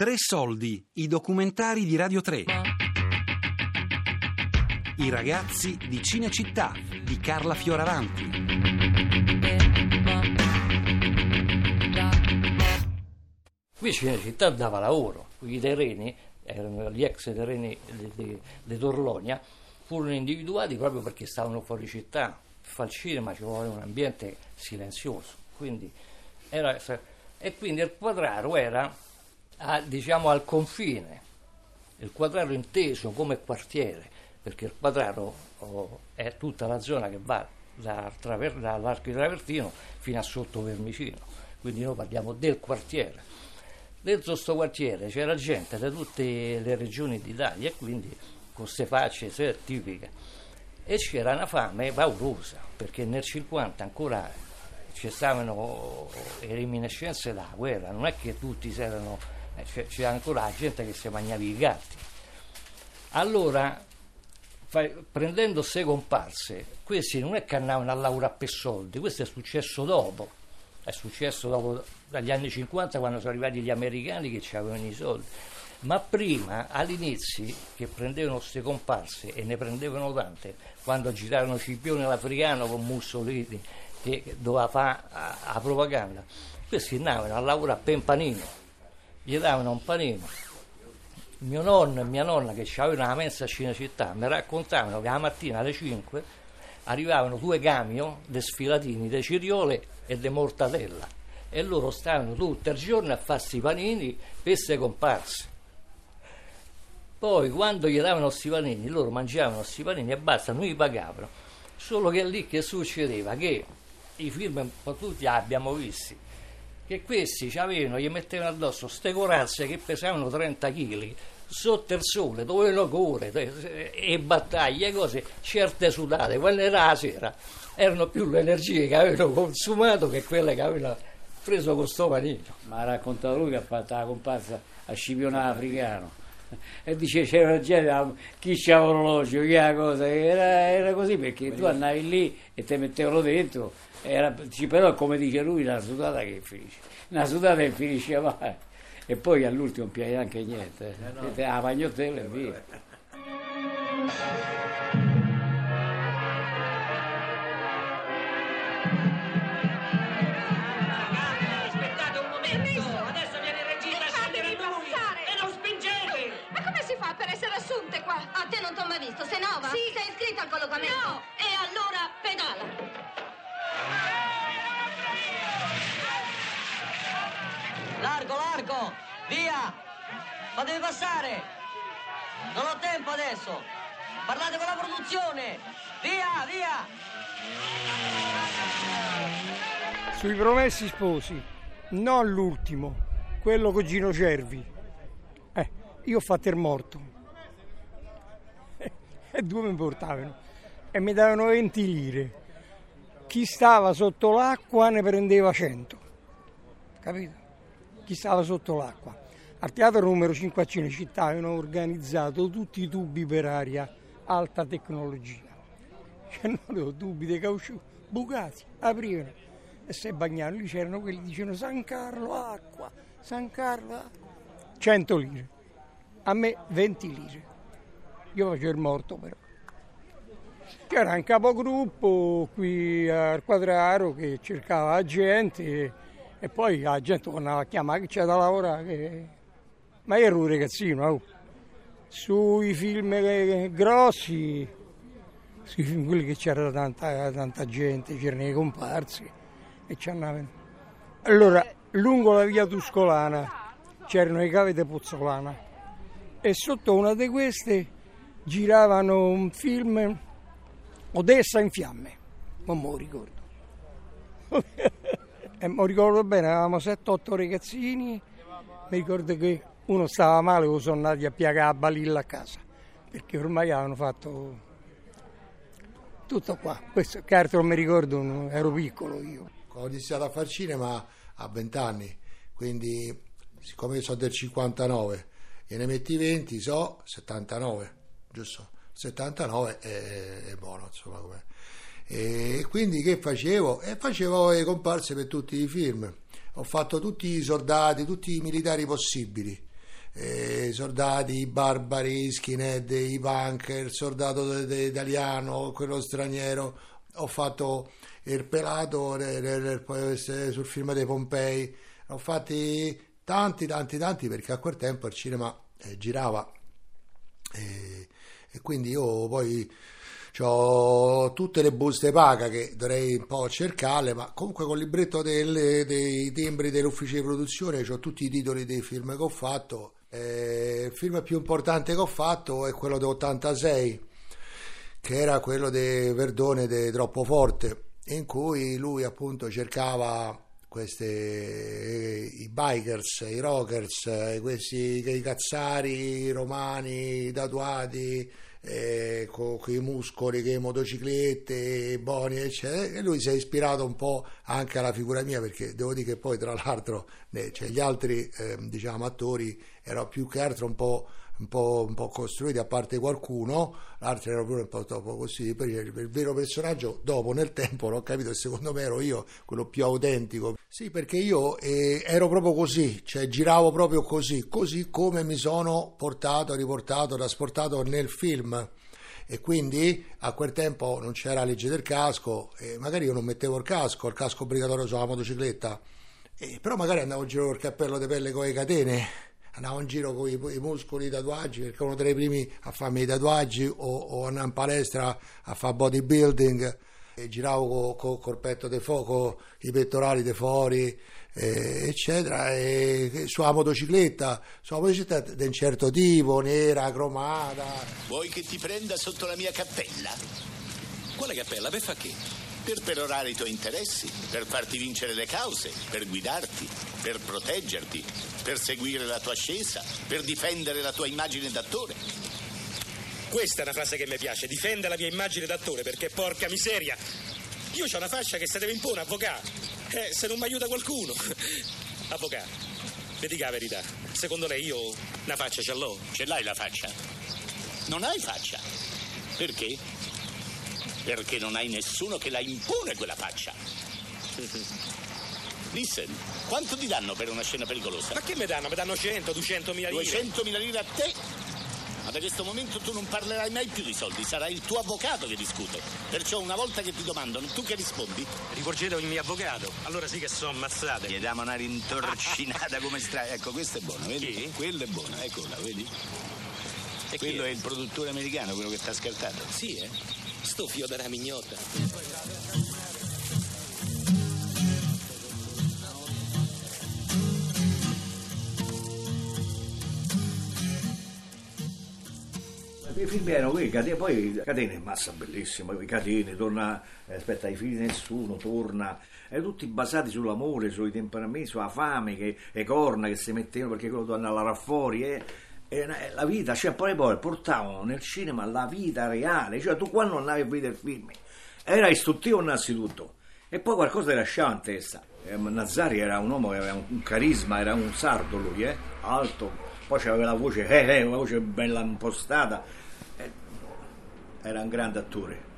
Tre soldi, i documentari di Radio 3. I ragazzi di Cinecittà di Carla Fioravanti. Qui Cinecittà dava lavoro, i terreni, erano gli ex terreni di Torlonia, furono individuati proprio perché stavano fuori città. Per fare il cinema ci vuole un ambiente silenzioso, quindi era, e quindi il quadraro era a, diciamo, al confine, il quadraro inteso come quartiere, perché il quadraro oh, è tutta la zona che va da traver- dall'arco di Travertino fino a sotto Vermicino, quindi noi parliamo del quartiere. Dentro questo quartiere c'era gente da tutte le regioni d'Italia e quindi con queste facce tipiche. E c'era una fame paurosa, perché nel 50 ancora ci stavano le reminiscenze della guerra, non è che tutti si erano eh, c'è, ancora la gente che si mangiava i gatti. Allora, fai, prendendo queste comparse, questi non è che andavano a lavorare per soldi, questo è successo dopo, è successo dopo, dagli anni 50 quando sono arrivati gli americani che avevano i soldi. Ma prima, all'inizio, che prendevano queste comparse e ne prendevano tante, quando girarono Scipione l'Africano con Mussolini che doveva fare la propaganda, questi andavano a lavorare per un panino gli davano un panino. Mio nonno e mia nonna che avevano una mensa a Cinecittà mi raccontavano che la mattina alle 5 arrivavano due camion di sfilatini di ciriole e di mortadella e loro stavano tutto il giorno a farsi i panini per queste comparse. Poi quando gli davano questi panini, loro mangiavano questi panini e basta, non li pagavano. Solo che lì che succedeva? Che i film un po' tutti abbiamo visti che questi avevano, gli mettevano addosso ste corazze che pesavano 30 kg sotto il sole, dovevano correre e battaglie, cose certe sudate, quelle era la sera, erano più le energie che avevano consumato che quelle che avevano preso con sto panino. Ma ha raccontato lui che ha fatto la comparsa a Scipione africano e dice c'era gente chi c'ha l'orologio chi ha cosa? Era, era così perché tu andavi lì e ti mettevano dentro. Era, però come dice lui una sudata che finisce una sudata che finisce mai. E poi all'ultimo non piace anche niente. Eh no. la pagnottella e via A te non ti ho mai visto, sei nuova? Sì. Sei iscritta al collocamento? No. E allora pedala. Largo, largo! Via! Fatevi passare! Non ho tempo adesso! Parlate con la produzione! Via, via! Sui promessi sposi, non l'ultimo, quello con Gino Cervi. Eh, io ho fatto il morto. E due mi portavano e mi davano 20 lire. Chi stava sotto l'acqua ne prendeva 100. Capito? chi stava sotto l'acqua. Al teatro numero 5 a Cinecittà hanno organizzato tutti i tubi per aria alta tecnologia. C'erano tubi di caucciù bucati, aprivano e se bagnavano. Lì c'erano quelli che dicevano San Carlo acqua, San Carlo acqua. 100 lire. A me 20 lire. Io facevo il morto però. C'era un capogruppo qui al quadraro che cercava gente e poi la gente tornava a chiamare che c'è da lavorare. Che... Ma io ero un ragazzino, oh. sui film grossi, sui film quelli che c'era tanta, tanta gente, c'erano i comparsi e ci. Allora, lungo la via Tuscolana c'erano i cavi di Pozzolana e sotto una di queste giravano un film Odessa in fiamme, non me lo ricordo. E mi ricordo bene, eravamo 7-8 ragazzini, mi ricordo che uno stava male o sono andati a piagare la balilla a casa, perché ormai avevano fatto tutto qua. Questo che altro non mi ricordo, ero piccolo io. Ho iniziato a fare cinema a 20 anni, quindi siccome io sono del 59 e ne metti 20, so 79, giusto? 79 è, è buono, insomma, come e quindi che facevo? E facevo le comparse per tutti i film. Ho fatto tutti i soldati, tutti i militari possibili. eh, soldati, i barbari, i skinhead, i punk, il soldato italiano, quello straniero. Ho fatto il pelato sul film dei Pompei. Ho fatti tanti, tanti, tanti perché a quel tempo il cinema eh, girava. E, e quindi io poi ho tutte le buste paga che dovrei un po' cercarle, ma comunque col libretto delle, dei timbri dell'ufficio di produzione ho tutti i titoli dei film che ho fatto. Eh, il film più importante che ho fatto è quello del'86, che era quello di Verdone di Troppo Forte, in cui lui appunto cercava queste, i bikers, i rockers, questi i cazzari romani tatuati eh, con i muscoli, che motociclette, boni, eccetera. E lui si è ispirato un po' anche alla figura mia, perché devo dire che poi, tra l'altro, eh, cioè, gli altri eh, diciamo, attori erano più che altro un po' un po', un po', costruiti a parte qualcuno, l'altro era pure un po' troppo così, poi il, vero personaggio dopo nel tempo l'ho capito, secondo me ero io quello più autentico. Sì, perché io eh, ero proprio così, cioè giravo proprio così, così come mi sono portato, riportato, trasportato nel film. E quindi a quel tempo non c'era legge del casco e magari io non mettevo il casco, il casco obbligatorio sulla motocicletta, e, però magari andavo in giro col cappello di pelle con le catene andavo in giro con i, i muscoli, i tatuaggi, perché uno tra i primi a farmi i tatuaggi o, o andavo in palestra a fare bodybuilding e giravo con co, col petto di fuoco, i pettorali di fuori, eh, eccetera, e sulla motocicletta, sulla motocicletta di un certo tipo, nera, cromata. Vuoi che ti prenda sotto la mia cappella? Quale cappella? Per fa che? Per perorare i tuoi interessi, per farti vincere le cause, per guidarti, per proteggerti, per seguire la tua ascesa, per difendere la tua immagine d'attore. Questa è una frase che mi piace, difende la mia immagine d'attore, perché porca miseria! Io ho una fascia che se deve imporre, avvocato. Eh, se non mi aiuta qualcuno. Avvocato, mi dica la verità. Secondo lei io una faccia ce l'ho? Ce l'hai la faccia? Non hai faccia. Perché? Perché non hai nessuno che la impone quella faccia. Listen, quanto ti danno per una scena pericolosa? Ma che mi danno? Mi danno 100, 200 mila lire. 200 mila lire a te? Ma da questo momento tu non parlerai mai più di soldi, sarà il tuo avvocato che discute. Perciò una volta che ti domandano, tu che rispondi? Rivolgete il mio avvocato. Allora sì che sono ammazzate. Gli diamo una rintorcinata come stra... Ecco, questo è buono, vedi? Chi? Quello è buono, eccola, vedi? E Quello chi è il produttore americano, quello che sta scartato. Sì, eh? Sto fio della mignotta. I film erano quelli, catene, poi catene, massa bellissima, i catene, torna, eh, aspetta, i figli di nessuno, torna, erano tutti basati sull'amore, sui temperamenti, sulla fame, che, le corna che si mettevano perché quello andare là fuori, eh. E una- la vita, cioè poi poi portavano nel cinema la vita reale, cioè tu quando andavi a vedere il film era istruttivo innanzitutto e poi qualcosa ti lasciava in testa. Eh, Nazzari era un uomo che aveva un, carisma, era un sardo lui, eh, alto, poi aveva la voce, eh, eh, una voce bella impostata, Eh, era un grande attore.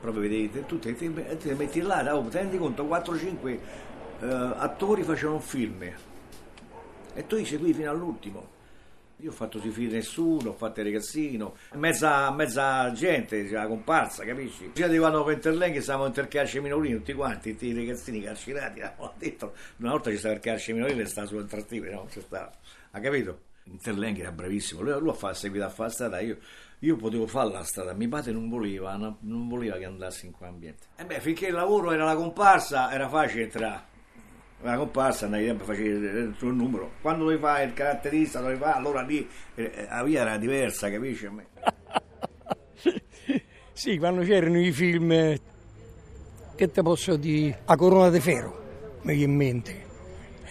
Proprio vedete, tu ti, ti- ti metti là, ti rendi conto, 4-5 eh, attori facevano un film e tu li segui fino all'ultimo. Io ho fatto sui figli di nessuno, ho fatto il ragazzino, mezza, mezza gente, la comparsa, capisci? Ci arrivavano per Interlenghi, stavamo in il carcere minorino, tutti quanti, tutti i ragazzini carcerati. Una volta ci stava il minorino e stava sull'entrattivo, no? Ci stava. Ha capito? Interlenghi era bravissimo, lui, lui ha seguito a fare la strada, io, io potevo fare la strada, mio padre non voleva, no- non voleva che andassi in quell'ambiente. E beh, finché il lavoro era la comparsa, era facile entrare. La comparsa andavi sempre facevi il tuo numero. Quando dovevi fare il caratterista, dovevi fare, allora lì eh, la via era diversa, capisci? A me. Sì, quando c'erano i film, eh, che te posso dire, a Corona de Ferro, mi viene in mente.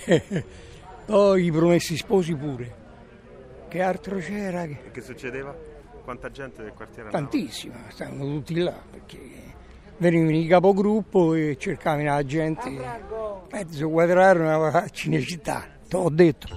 Poi i Promessi Sposi pure. Che altro c'era? Che- E che succedeva? Quanta gente del quartiere andava? Tantissima, stavano tutti là, perché venivano i capogruppo e cercavano la gente. Mezzo quadraro a Cinecittà, te l'ho detto.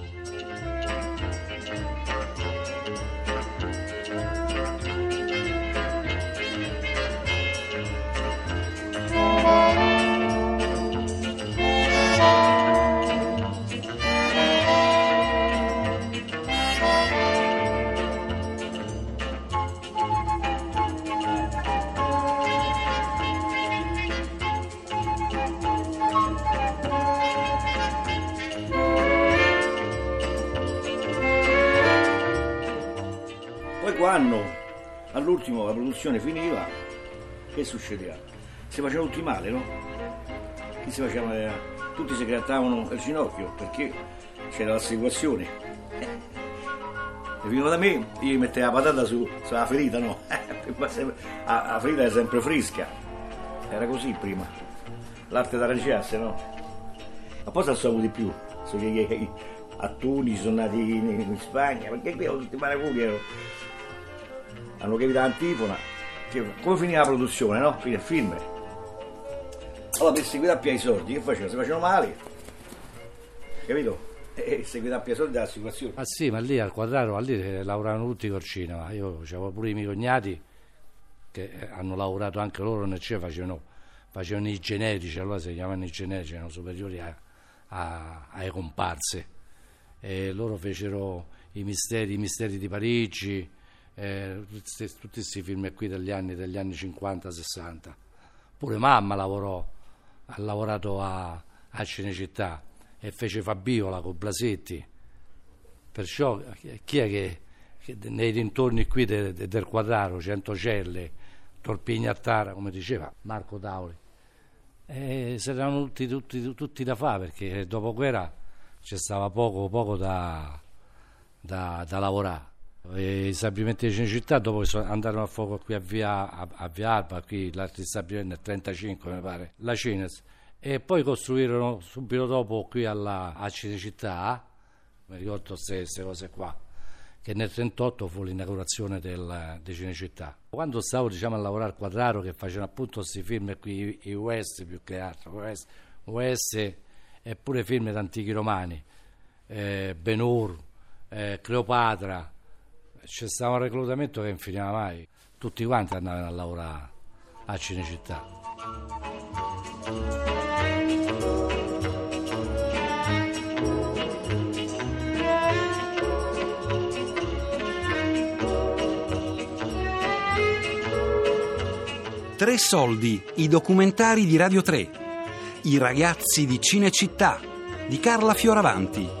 Anno, all'ultimo la produzione finiva, che succedeva? Si facevano tutti male, no? Chi si faceva male? Tutti si grattavano il ginocchio perché c'era l'assicurazione. E veniva da me, io mettevo la patata su, sulla ferita, no? la, la ferita è sempre fresca. Era così prima. L'arte da reggiarsi, no? Ma poi si di più. So che a Tunisi sono nati in, in Spagna, perché qui tutti i maracugli hanno capito l'antifona. Come finiva la produzione, no? Fine il film. Allora per seguire a più i soldi, che facevano? Si facevano male, capito? E seguire a più i soldi dell'assicurazione. Ah sì, ma lì al quadrato, lì lavoravano tutti col cinema. Io avevo pure i miei cognati che hanno lavorato anche loro nel cinema, facevano, facevano i generici, allora si chiamavano i generici, erano superiori a, a, ai comparse e loro fecero i misteri, i misteri di Parigi, eh, tutti questi film qui degli anni, degli anni 50-60. Pure mamma lavorò, ha lavorato a, a Cinecittà e fece Fabiola con Blasetti. Perciò chi è che, che nei dintorni qui de, de, del quadraro, Centocelle, Torpignattara, come diceva Marco Tauli, eh, saranno tutti, tutti, tutti da fare perché dopo guerra c'è stava poco, poco da, da, da lavorare. E I stabilimenti di Cinecittà dopo che andarono a fuoco qui a via, a, a via Alba, qui l'altro stabilimento nel 35 mi pare, la Cines, e poi costruirono subito dopo qui alla, a Cinecittà, mi ricordo queste cose qua, che nel 38 fu l'inaugurazione del, di Cinecittà. Quando stavo diciamo, a lavorare al quadraro che facevano appunto questi film qui, i West più che altro, West, West e pure film di antichi romani, eh, Ben-Hur, eh, Cleopatra, c'è stato un reclutamento che non finiva mai, tutti quanti andavano a lavorare a Cinecittà. Tre soldi, i documentari di Radio 3 i ragazzi di Cinecittà di Carla Fioravanti.